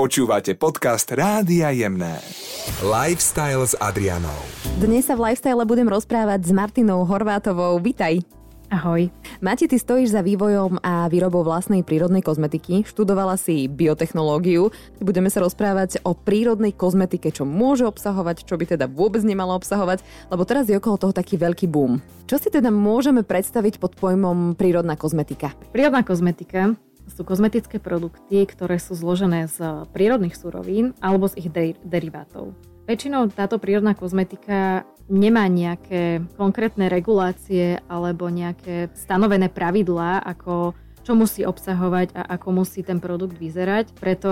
Počúvate podcast Rádia Jemné. Lifestyle s Adrianou. Dnes sa v Lifestyle budem rozprávať s Martinou Horvátovou. Vitaj. Ahoj. Mati, ty stojíš za vývojom a výrobou vlastnej prírodnej kozmetiky. Študovala si biotechnológiu. Budeme sa rozprávať o prírodnej kozmetike, čo môže obsahovať, čo by teda vôbec nemalo obsahovať, lebo teraz je okolo toho taký veľký boom. Čo si teda môžeme predstaviť pod pojmom prírodná kozmetika? Prírodná kozmetika sú kozmetické produkty, ktoré sú zložené z prírodných surovín alebo z ich de- derivátov. Väčšinou táto prírodná kozmetika nemá nejaké konkrétne regulácie alebo nejaké stanovené pravidlá, ako čo musí obsahovať a ako musí ten produkt vyzerať. Preto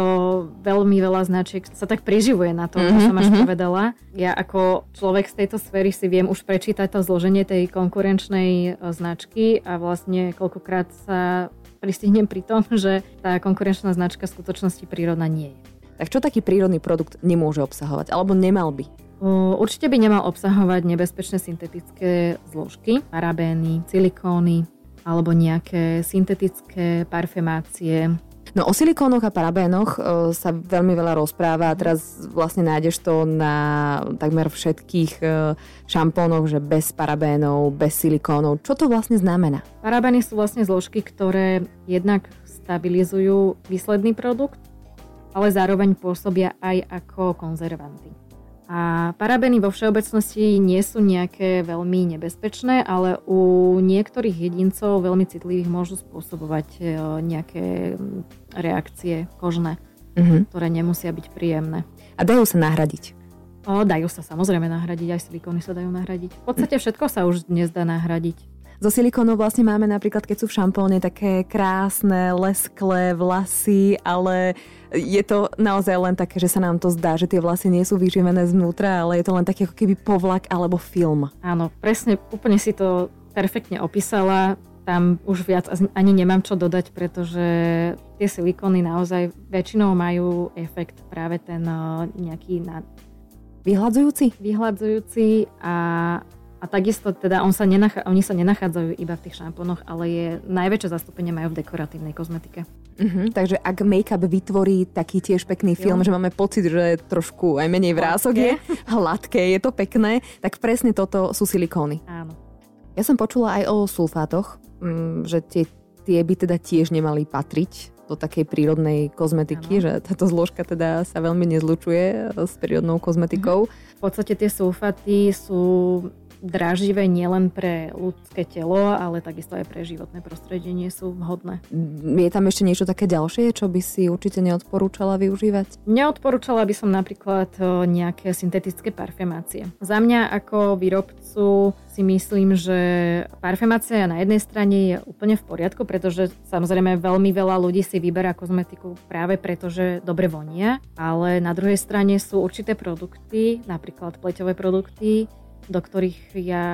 veľmi veľa značiek sa tak priživuje na to, mm-hmm, čo som až mm-hmm. povedala. Ja ako človek z tejto sféry si viem už prečítať to zloženie tej konkurenčnej e, značky a vlastne koľkokrát sa pristihnem pri tom, že tá konkurenčná značka v skutočnosti prírodná nie je. Tak čo taký prírodný produkt nemôže obsahovať? Alebo nemal by? Určite by nemal obsahovať nebezpečné syntetické zložky, parabény, silikóny alebo nejaké syntetické parfemácie, No o silikónoch a parabénoch e, sa veľmi veľa rozpráva a teraz vlastne nájdeš to na takmer všetkých e, šampónoch, že bez parabénov, bez silikónov. Čo to vlastne znamená? Parabény sú vlastne zložky, ktoré jednak stabilizujú výsledný produkt, ale zároveň pôsobia aj ako konzervanty. A parabény vo všeobecnosti nie sú nejaké veľmi nebezpečné, ale u niektorých jedincov veľmi citlivých môžu spôsobovať e, nejaké reakcie kožné, mm-hmm. ktoré nemusia byť príjemné. A dajú sa nahradiť? O, dajú sa samozrejme nahradiť, aj silikóny sa dajú nahradiť. V podstate všetko sa už dnes dá nahradiť. Zo silikónov vlastne máme napríklad, keď sú v šampóne, také krásne, lesklé vlasy, ale je to naozaj len také, že sa nám to zdá, že tie vlasy nie sú vyživené znútra, ale je to len taký ako keby povlak alebo film. Áno, presne, úplne si to perfektne opísala. Tam už viac ani nemám čo dodať, pretože tie silikóny naozaj väčšinou majú efekt práve ten eh, nejaký na... Vyhľadzujúci? Vyhľadzujúci a a takisto teda on sa nenachá, oni sa nenachádzajú iba v tých šampónoch, ale je najväčšie zastúpenie majú v dekoratívnej kozmetike. Uh-huh, takže ak make-up vytvorí taký tiež pekný film, jo. že máme pocit, že trošku aj menej vrások je, hladké, je to pekné, tak presne toto sú silikóny. Áno. Ja som počula aj o sulfátoch, mm, že tie, tie by teda tiež nemali patriť do takej prírodnej kozmetiky, ano. že táto zložka teda sa veľmi nezlučuje s prírodnou kozmetikou. Mhm. V podstate tie sulfaty sú draživé nielen pre ľudské telo, ale takisto aj pre životné prostredie nie sú vhodné. Je tam ešte niečo také ďalšie, čo by si určite neodporúčala využívať? Neodporúčala by som napríklad nejaké syntetické parfemácie. Za mňa ako výrobcu si myslím, že parfemácia na jednej strane je úplne v poriadku, pretože samozrejme veľmi veľa ľudí si vyberá kozmetiku práve preto, že dobre vonia, ale na druhej strane sú určité produkty, napríklad pleťové produkty, do ktorých ja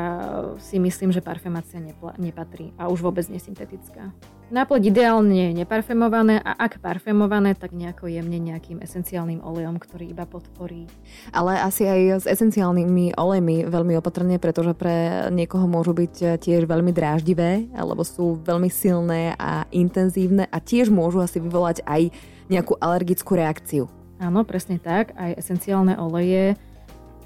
si myslím, že parfemácia nepla- nepatrí a už vôbec nesyntetická. Nápleť ideálne je neparfemované a ak parfemované, tak nejako jemne nejakým esenciálnym olejom, ktorý iba podporí. Ale asi aj s esenciálnymi olejmi veľmi opatrne, pretože pre niekoho môžu byť tiež veľmi dráždivé, alebo sú veľmi silné a intenzívne a tiež môžu asi vyvolať aj nejakú alergickú reakciu. Áno, presne tak. Aj esenciálne oleje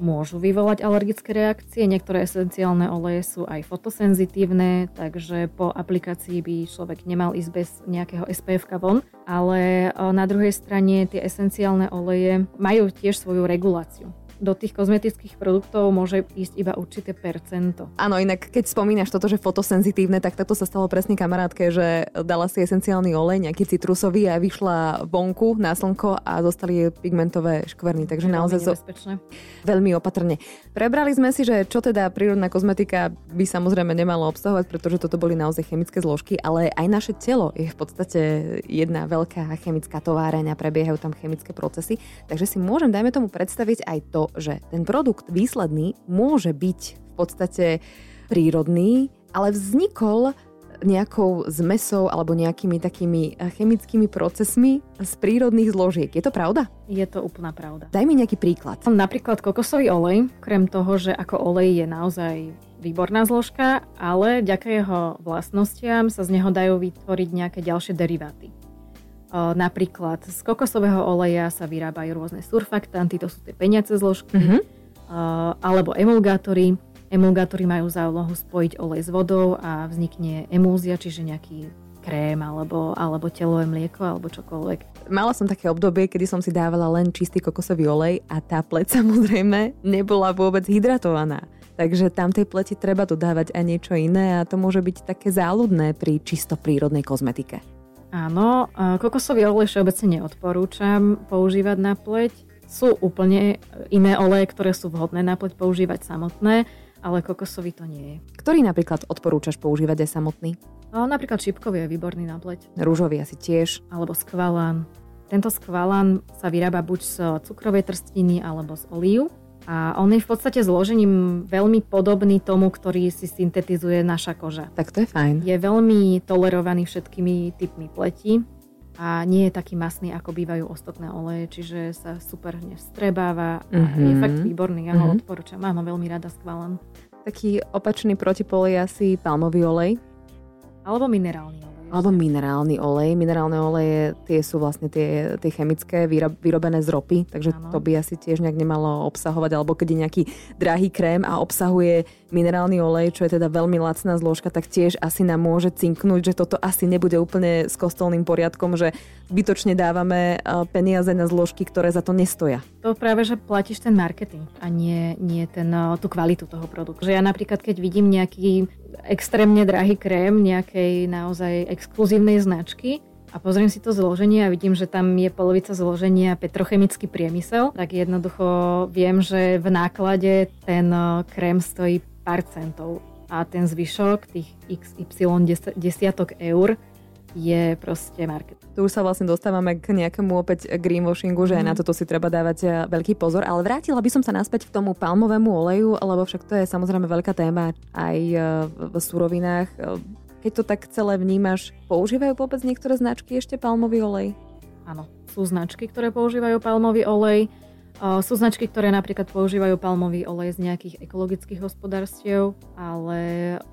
môžu vyvolať alergické reakcie. Niektoré esenciálne oleje sú aj fotosenzitívne, takže po aplikácii by človek nemal ísť bez nejakého SPF von. Ale na druhej strane tie esenciálne oleje majú tiež svoju reguláciu do tých kozmetických produktov môže ísť iba určité percento. Áno, inak keď spomínaš toto, že fotosenzitívne, tak toto sa stalo presne kamarátke, že dala si esenciálny olej, nejaký citrusový a vyšla vonku na slnko a zostali jej pigmentové škvrny. Takže naozaj so... veľmi opatrne. Prebrali sme si, že čo teda prírodná kozmetika by samozrejme nemala obsahovať, pretože toto boli naozaj chemické zložky, ale aj naše telo je v podstate jedna veľká chemická továreň a prebiehajú tam chemické procesy. Takže si môžem, dajme tomu, predstaviť aj to, že ten produkt výsledný môže byť v podstate prírodný, ale vznikol nejakou zmesou alebo nejakými takými eh, chemickými procesmi z prírodných zložiek. Je to pravda? Je to úplná pravda. Daj mi nejaký príklad. Napríklad kokosový olej, krem toho, že ako olej je naozaj výborná zložka, ale vďaka jeho vlastnostiam sa z neho dajú vytvoriť nejaké ďalšie deriváty. Napríklad z kokosového oleja sa vyrábajú rôzne surfaktanty, to sú tie peniace zložky, uh-huh. alebo emulgátory. Emulgátory majú za úlohu spojiť olej s vodou a vznikne emúzia, čiže nejaký krém alebo, alebo telové mlieko alebo čokoľvek. Mala som také obdobie, kedy som si dávala len čistý kokosový olej a tá pleť samozrejme nebola vôbec hydratovaná. Takže tam tej pleti treba dodávať aj niečo iné a to môže byť také záľudné pri čisto prírodnej kozmetike. Áno, kokosový olej všeobecne neodporúčam používať na pleť. Sú úplne iné oleje, ktoré sú vhodné na pleť používať samotné, ale kokosový to nie je. Ktorý napríklad odporúčaš používať aj samotný? No, napríklad šipkový je výborný na pleť. Rúžový asi tiež. Alebo skvalán. Tento skvalán sa vyrába buď z cukrovej trstiny alebo z olív. A on je v podstate zložením veľmi podobný tomu, ktorý si syntetizuje naša koža. Tak to je fajn. Je veľmi tolerovaný všetkými typmi pleti a nie je taký masný, ako bývajú ostatné oleje, čiže sa super nevstrebáva a mm-hmm. je fakt výborný, ja ho mm-hmm. odporúčam, mám ho veľmi rada, skvalan. Taký opačný protipol je asi palmový olej. Alebo minerálny. Alebo minerálny olej. Minerálne oleje, tie sú vlastne tie, tie chemické, vyrobené z ropy, takže ano. to by asi tiež nejak nemalo obsahovať, alebo keď je nejaký drahý krém a obsahuje minerálny olej, čo je teda veľmi lacná zložka, tak tiež asi nám môže cinknúť, že toto asi nebude úplne s kostolným poriadkom, že zbytočne dávame peniaze na zložky, ktoré za to nestoja. To práve, že platíš ten marketing a nie, nie ten, tú kvalitu toho produktu. Že ja napríklad, keď vidím nejaký extrémne drahý krém nejakej naozaj exkluzívnej značky a pozriem si to zloženie a vidím, že tam je polovica zloženia petrochemický priemysel, tak jednoducho viem, že v náklade ten eh, krém stojí pár centov a ten zvyšok, tých XY desiatok eur, je proste market. Tu už sa vlastne dostávame k nejakému opäť greenwashingu, že mm. na mhm. toto si treba dávať eh, veľký pozor, ale vrátila by som sa naspäť k tomu palmovému oleju, lebo však to je samozrejme veľká téma aj eh, v surovinách. Keď to tak celé vnímaš, používajú vôbec niektoré značky ešte palmový olej? Áno, sú značky, ktoré používajú palmový olej. Sú značky, ktoré napríklad používajú palmový olej z nejakých ekologických hospodárstiev, ale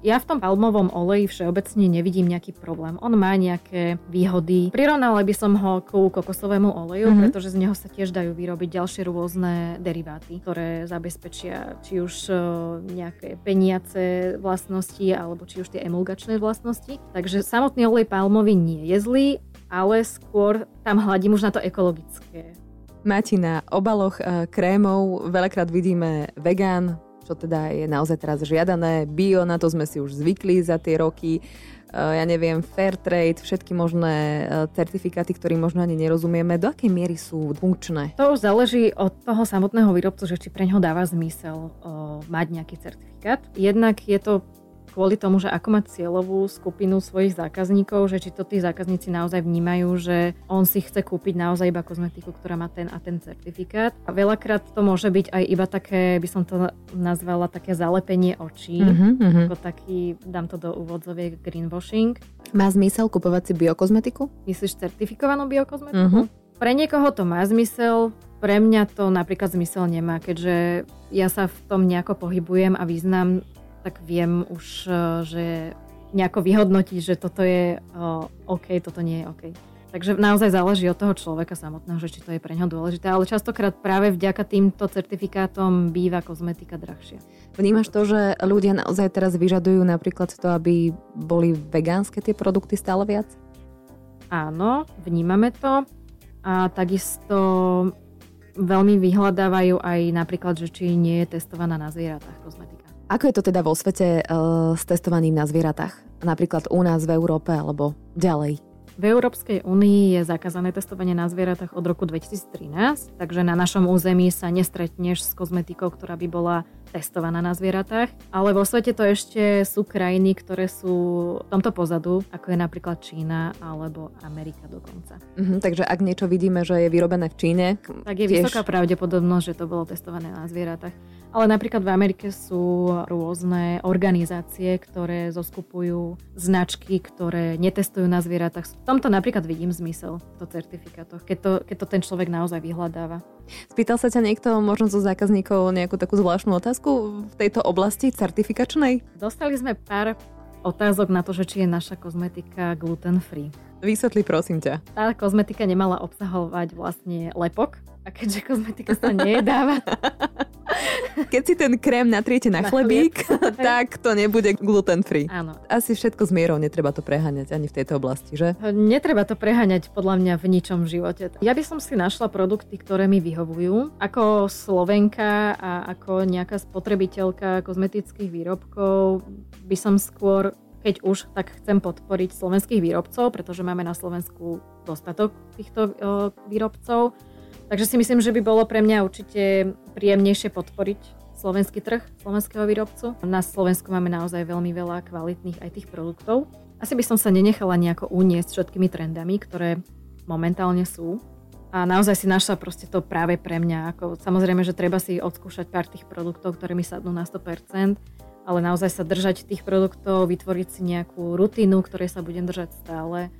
ja v tom palmovom oleji všeobecne nevidím nejaký problém. On má nejaké výhody. Prirovnala by som ho ku kokosovému oleju, mm-hmm. pretože z neho sa tiež dajú vyrobiť ďalšie rôzne deriváty, ktoré zabezpečia či už nejaké peniace vlastnosti, alebo či už tie emulgačné vlastnosti. Takže samotný olej palmový nie je zlý, ale skôr tam hľadím už na to ekologické Mati, na obaloch e, krémov veľakrát vidíme vegán, čo teda je naozaj teraz žiadané. Bio, na to sme si už zvykli za tie roky. E, ja neviem, fair trade, všetky možné e, certifikáty, ktorým možno ani nerozumieme. Do akej miery sú funkčné? To už záleží od toho samotného výrobcu, že či pre ňoho dáva zmysel mať nejaký certifikát. Jednak je to kvôli tomu, že ako má cieľovú skupinu svojich zákazníkov, že či to tí zákazníci naozaj vnímajú, že on si chce kúpiť naozaj iba kozmetiku, ktorá má ten a ten certifikát. A veľakrát to môže byť aj iba také, by som to nazvala také zalepenie očí, uh-huh, ako taký, dám to do úvodzoviek, greenwashing. Má zmysel kupovať si biokozmetiku? Myslíš certifikovanú biokozmetiku? Uh-huh. Pre niekoho to má zmysel, pre mňa to napríklad zmysel nemá, keďže ja sa v tom nejako pohybujem a význam tak viem už, e, že nejako vyhodnotiť, že toto je uh, OK, toto nie je OK. Takže naozaj záleží od toho človeka samotného, že či to je pre ňo dôležité, ale častokrát práve vďaka týmto certifikátom býva kozmetika drahšia. Vnímaš to, že ľudia naozaj teraz vyžadujú napríklad to, aby boli vegánske tie produkty stále viac? Áno, vnímame to a takisto veľmi vyhľadávajú aj napríklad, že či nie je testovaná na zvieratách kozmetika. Ako je to teda vo svete uh, s testovaným na zvieratách? Napríklad u nás v Európe alebo ďalej? V Európskej únii je zakázané testovanie na zvieratách od roku 2013, takže na našom území sa nestretneš s kozmetikou, ktorá by bola testovaná na zvieratách, ale vo svete to ešte sú krajiny, ktoré sú v tomto pozadu, ako je napríklad Čína alebo Amerika dokonca. Mhm, takže ak niečo vidíme, že je vyrobené v Číne, tak je tiež... vysoká pravdepodobnosť, že to bolo testované na zvieratách. Ale napríklad v Amerike sú rôzne organizácie, ktoré zoskupujú značky, ktoré netestujú na zvieratách. V tomto napríklad vidím zmysel to certifikátoch, keď to, keď to ten človek naozaj vyhľadáva. Spýtal sa ťa niekto, možno zo zákazníkov, nejakú takú zvláštnu otázku v tejto oblasti certifikačnej? Dostali sme pár otázok na to, že či je naša kozmetika gluten free. Vysvetli prosím ťa. Tá kozmetika nemala obsahovať vlastne lepok a keďže kozmetika sa nejedáva, Keď si ten krém natriete na, na chlebík, tak to nebude gluten free. Áno. Asi všetko s mierou, netreba to preháňať ani v tejto oblasti, že? Netreba to preháňať podľa mňa v ničom v živote. Ja by som si našla produkty, ktoré mi vyhovujú. Ako Slovenka a ako nejaká spotrebiteľka kozmetických výrobkov by som skôr keď už, tak chcem podporiť slovenských výrobcov, pretože máme na Slovensku dostatok týchto výrobcov Takže si myslím, že by bolo pre mňa určite príjemnejšie podporiť slovenský trh, slovenského výrobcu. Na Slovensku máme naozaj veľmi veľa kvalitných aj tých produktov. Asi by som sa nenechala nejako uniesť všetkými trendami, ktoré momentálne sú. A naozaj si našla proste to práve pre mňa. Ako, samozrejme, že treba si odskúšať pár tých produktov, ktoré mi sadnú na 100%, ale naozaj sa držať tých produktov, vytvoriť si nejakú rutinu, ktorej sa budem držať stále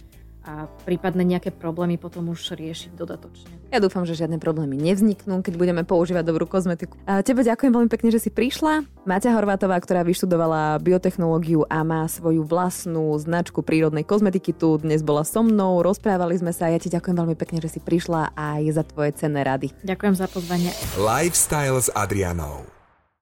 a prípadne nejaké problémy potom už riešiť dodatočne. Ja dúfam, že žiadne problémy nevzniknú, keď budeme používať dobrú kozmetiku. A tebe ďakujem veľmi pekne, že si prišla. Maťa Horvátová, ktorá vyštudovala biotechnológiu a má svoju vlastnú značku prírodnej kozmetiky, tu dnes bola so mnou, rozprávali sme sa. Ja ti ďakujem veľmi pekne, že si prišla aj za tvoje cenné rady. Ďakujem za pozvanie. Lifestyle s Adrianou.